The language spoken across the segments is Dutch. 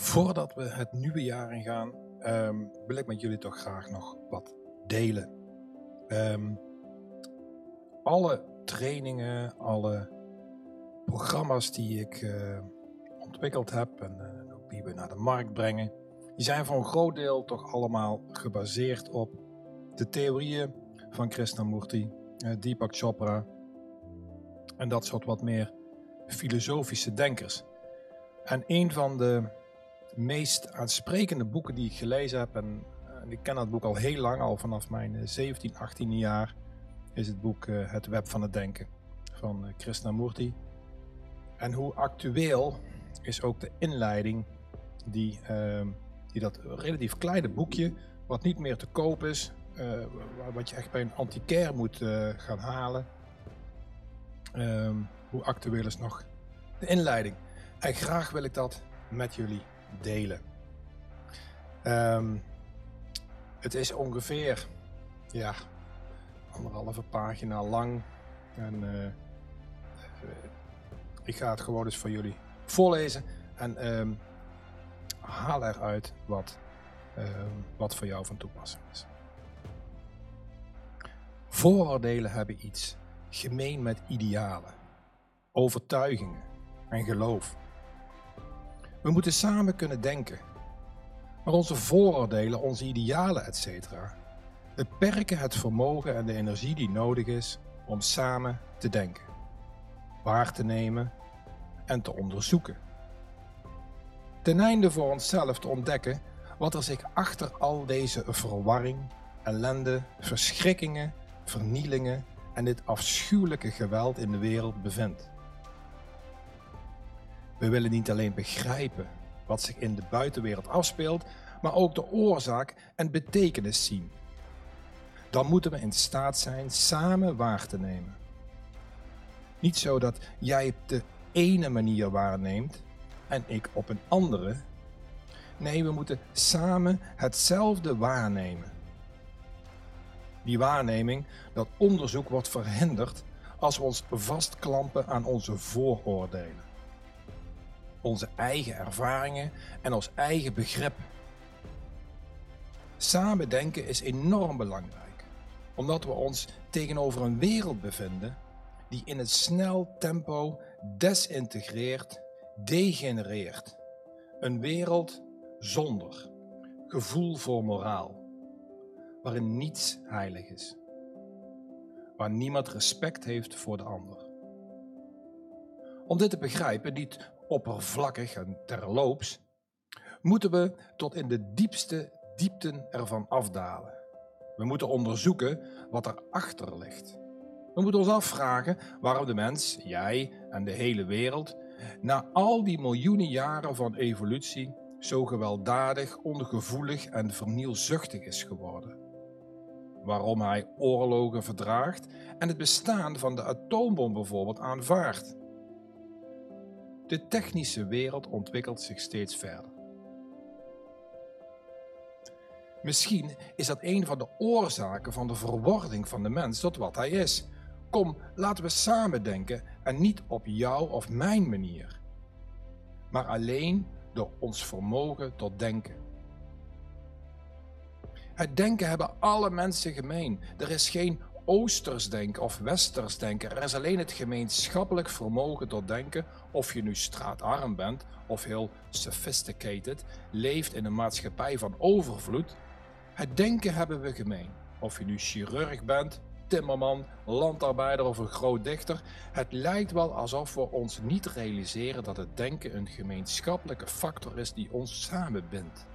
Voordat we het nieuwe jaar ingaan, ehm, wil ik met jullie toch graag nog wat delen. Ehm, alle trainingen, alle programma's die ik eh, ontwikkeld heb en ook die we naar de markt brengen, die zijn voor een groot deel toch allemaal gebaseerd op de theorieën van Krishnamurti, uh, Deepak Chopra en dat soort wat meer filosofische denkers. En een van de meest aansprekende boeken die ik gelezen heb, en, ik ken dat boek al heel lang, al vanaf mijn 17, 18 jaar, is het boek Het Web van het Denken van Krishnamurti. En hoe actueel is ook de inleiding die, uh, die dat relatief kleine boekje, wat niet meer te koop is, uh, wat je echt bij een antiquair moet uh, gaan halen. Um, hoe actueel is nog de inleiding? En graag wil ik dat met jullie delen. Um, het is ongeveer ja, anderhalve pagina lang. En uh, ik ga het gewoon eens voor jullie voorlezen. En um, haal eruit wat, um, wat voor jou van toepassing is. Vooroordelen hebben iets gemeen met idealen, overtuigingen en geloof. We moeten samen kunnen denken. Maar onze vooroordelen, onze idealen, etc. beperken het vermogen en de energie die nodig is om samen te denken, waar te nemen en te onderzoeken. Ten einde voor onszelf te ontdekken wat er zich achter al deze verwarring, ellende, verschrikkingen, vernielingen en dit afschuwelijke geweld in de wereld bevindt. We willen niet alleen begrijpen wat zich in de buitenwereld afspeelt, maar ook de oorzaak en betekenis zien. Dan moeten we in staat zijn samen waar te nemen. Niet zo dat jij op de ene manier waarneemt en ik op een andere. Nee, we moeten samen hetzelfde waarnemen. Die waarneming, dat onderzoek wordt verhinderd als we ons vastklampen aan onze vooroordelen onze eigen ervaringen en ons eigen begrip. Samen denken is enorm belangrijk, omdat we ons tegenover een wereld bevinden die in het snel tempo desintegreert, degenereert. Een wereld zonder gevoel voor moraal, waarin niets heilig is, waar niemand respect heeft voor de ander. Om dit te begrijpen, niet oppervlakkig en terloops, moeten we tot in de diepste diepten ervan afdalen. We moeten onderzoeken wat erachter ligt. We moeten ons afvragen waarom de mens, jij en de hele wereld, na al die miljoenen jaren van evolutie zo gewelddadig, ongevoelig en vernielzuchtig is geworden. Waarom hij oorlogen verdraagt en het bestaan van de atoombom bijvoorbeeld aanvaardt. De technische wereld ontwikkelt zich steeds verder. Misschien is dat een van de oorzaken van de verwording van de mens tot wat hij is. Kom, laten we samen denken en niet op jouw of mijn manier, maar alleen door ons vermogen tot denken. Het denken hebben alle mensen gemeen. Er is geen oosters denken of westers denken. Er is alleen het gemeenschappelijk vermogen tot denken, of je nu straatarm bent of heel sophisticated, leeft in een maatschappij van overvloed. Het denken hebben we gemeen. Of je nu chirurg bent, timmerman, landarbeider of een groot dichter. Het lijkt wel alsof we ons niet realiseren dat het denken een gemeenschappelijke factor is die ons samenbindt.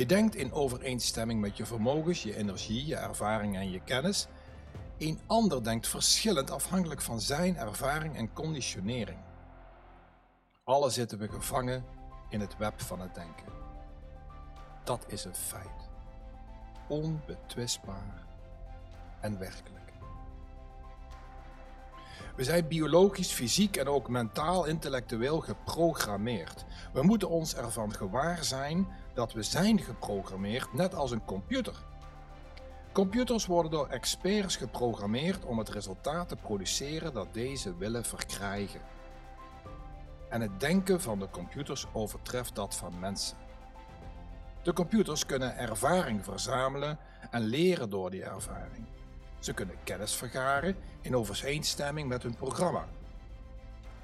Je denkt in overeenstemming met je vermogens, je energie, je ervaring en je kennis. Een ander denkt verschillend afhankelijk van zijn ervaring en conditionering. Alle zitten we gevangen in het web van het denken. Dat is een feit. Onbetwistbaar en werkelijk. We zijn biologisch, fysiek en ook mentaal, intellectueel geprogrammeerd. We moeten ons ervan gewaar zijn dat we zijn geprogrammeerd, net als een computer. Computers worden door experts geprogrammeerd om het resultaat te produceren dat deze willen verkrijgen. en het denken van de computers overtreft dat van mensen. De computers kunnen ervaring verzamelen en leren door die ervaring. Ze kunnen kennis vergaren in overeenstemming met hun programma.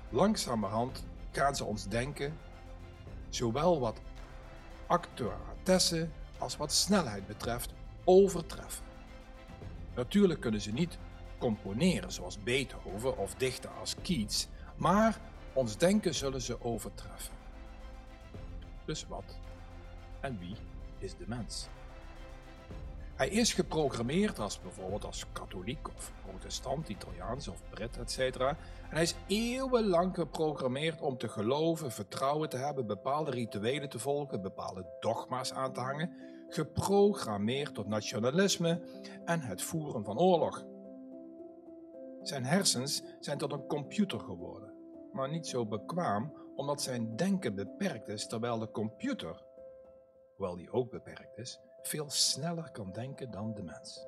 Langzamerhand gaan ze ons denken, zowel wat accuratesse als wat snelheid betreft, overtreffen. Natuurlijk kunnen ze niet componeren zoals Beethoven of dichten als Keats, maar ons denken zullen ze overtreffen. Dus wat en wie is de mens? Hij is geprogrammeerd als bijvoorbeeld als katholiek of protestant, Italiaans of Brit, etc. En hij is eeuwenlang geprogrammeerd om te geloven, vertrouwen te hebben, bepaalde rituelen te volgen, bepaalde dogma's aan te hangen, geprogrammeerd tot nationalisme en het voeren van oorlog. Zijn hersens zijn tot een computer geworden, maar niet zo bekwaam omdat zijn denken beperkt is, terwijl de computer, hoewel die ook beperkt is, veel sneller kan denken dan de mens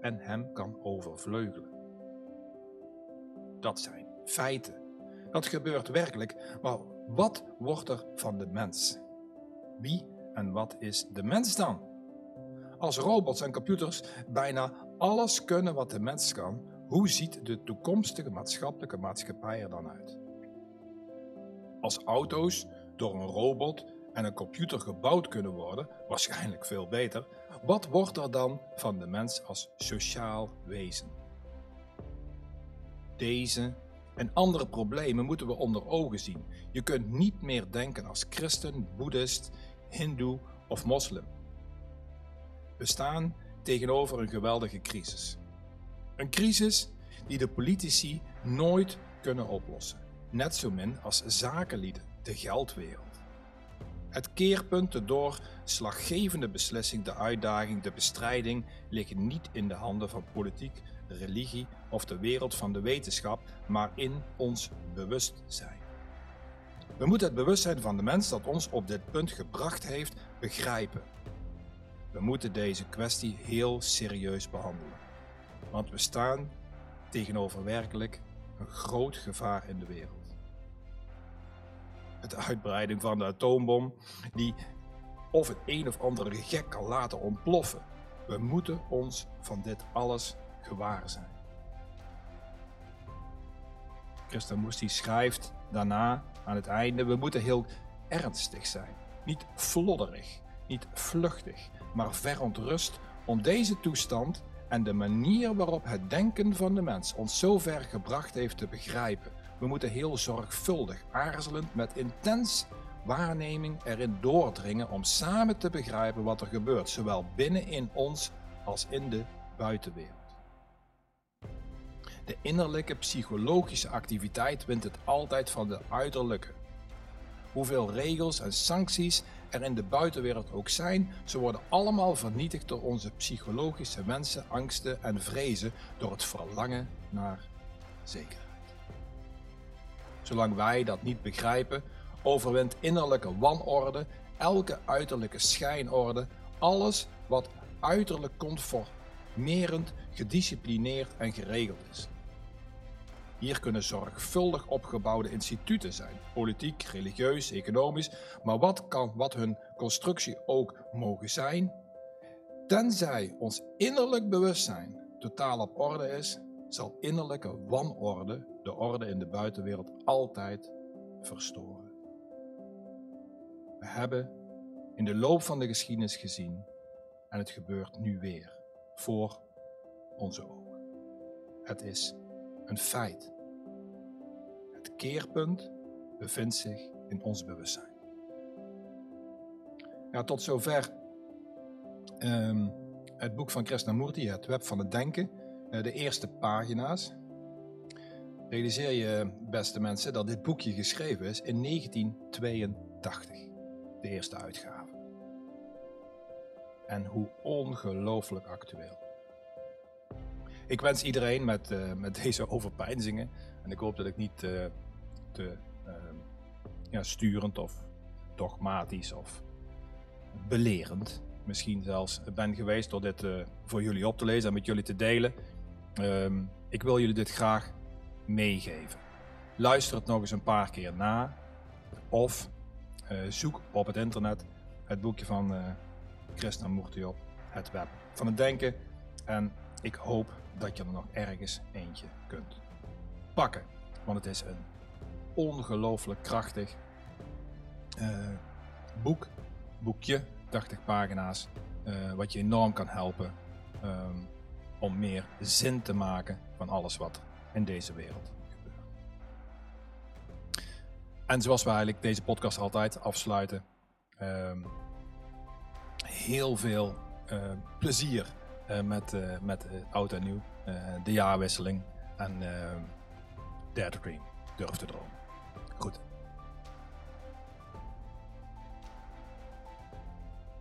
en hem kan overvleugelen. Dat zijn feiten. Dat gebeurt werkelijk, maar wat wordt er van de mens? Wie en wat is de mens dan? Als robots en computers bijna alles kunnen wat de mens kan, hoe ziet de toekomstige maatschappelijke maatschappij er dan uit? Als auto's door een robot en een computer gebouwd kunnen worden, waarschijnlijk veel beter, wat wordt er dan van de mens als sociaal wezen? Deze en andere problemen moeten we onder ogen zien. Je kunt niet meer denken als christen, boeddhist, hindoe of moslim. We staan tegenover een geweldige crisis. Een crisis die de politici nooit kunnen oplossen, net zo min als zakenlieden, de geldwereld. Het keerpunt, de doorslaggevende beslissing, de uitdaging, de bestrijding liggen niet in de handen van politiek, religie of de wereld van de wetenschap, maar in ons bewustzijn. We moeten het bewustzijn van de mens dat ons op dit punt gebracht heeft begrijpen. We moeten deze kwestie heel serieus behandelen, want we staan tegenover werkelijk een groot gevaar in de wereld de uitbreiding van de atoombom, die of het een of andere gek kan laten ontploffen. We moeten ons van dit alles gewaar zijn. Christa schrijft daarna aan het einde: We moeten heel ernstig zijn. Niet flodderig, niet vluchtig, maar verontrust om deze toestand en de manier waarop het denken van de mens ons zo ver gebracht heeft te begrijpen. We moeten heel zorgvuldig, aarzelend, met intens waarneming erin doordringen om samen te begrijpen wat er gebeurt, zowel binnen in ons als in de buitenwereld. De innerlijke psychologische activiteit wint het altijd van de uiterlijke. Hoeveel regels en sancties er in de buitenwereld ook zijn, ze worden allemaal vernietigd door onze psychologische wensen, angsten en vrezen door het verlangen naar zekerheid. Zolang wij dat niet begrijpen, overwint innerlijke wanorde, elke uiterlijke schijnorde, alles wat uiterlijk conformerend, gedisciplineerd en geregeld is. Hier kunnen zorgvuldig opgebouwde instituten zijn, politiek, religieus, economisch, maar wat kan wat hun constructie ook mogen zijn, tenzij ons innerlijk bewustzijn totaal op orde is, zal innerlijke wanorde de orde in de buitenwereld altijd verstoren. We hebben in de loop van de geschiedenis gezien en het gebeurt nu weer voor onze ogen. Het is een feit. Het keerpunt bevindt zich in ons bewustzijn. Tot zover um, het boek van Krishnamurti, Het Web van het Denken. Uh, de eerste pagina's. Realiseer je, beste mensen, dat dit boekje geschreven is in 1982, de eerste uitgave. En hoe ongelooflijk actueel. Ik wens iedereen met, uh, met deze overpeinzingen, en ik hoop dat ik niet uh, te uh, ja, sturend of dogmatisch of belerend misschien zelfs ben geweest door dit voor jullie op te lezen en met jullie te delen. Um, ik wil jullie dit graag meegeven. Luister het nog eens een paar keer na Of eh, zoek op het internet het boekje van uh, Krishnamurti op. Het web van het denken. En ik hoop dat je er nog ergens eentje kunt pakken. Want het is een ongelooflijk krachtig uh, boek. Boekje, 80 pagina's. Wat je enorm kan helpen um, om meer zin te maken van alles wat in deze wereld gebeurt. En zoals we eigenlijk deze podcast altijd afsluiten. Um, heel veel uh, plezier uh, met, uh, met oud en nieuw. de jaarwisseling en derde dream. Durf te dromen. Goed.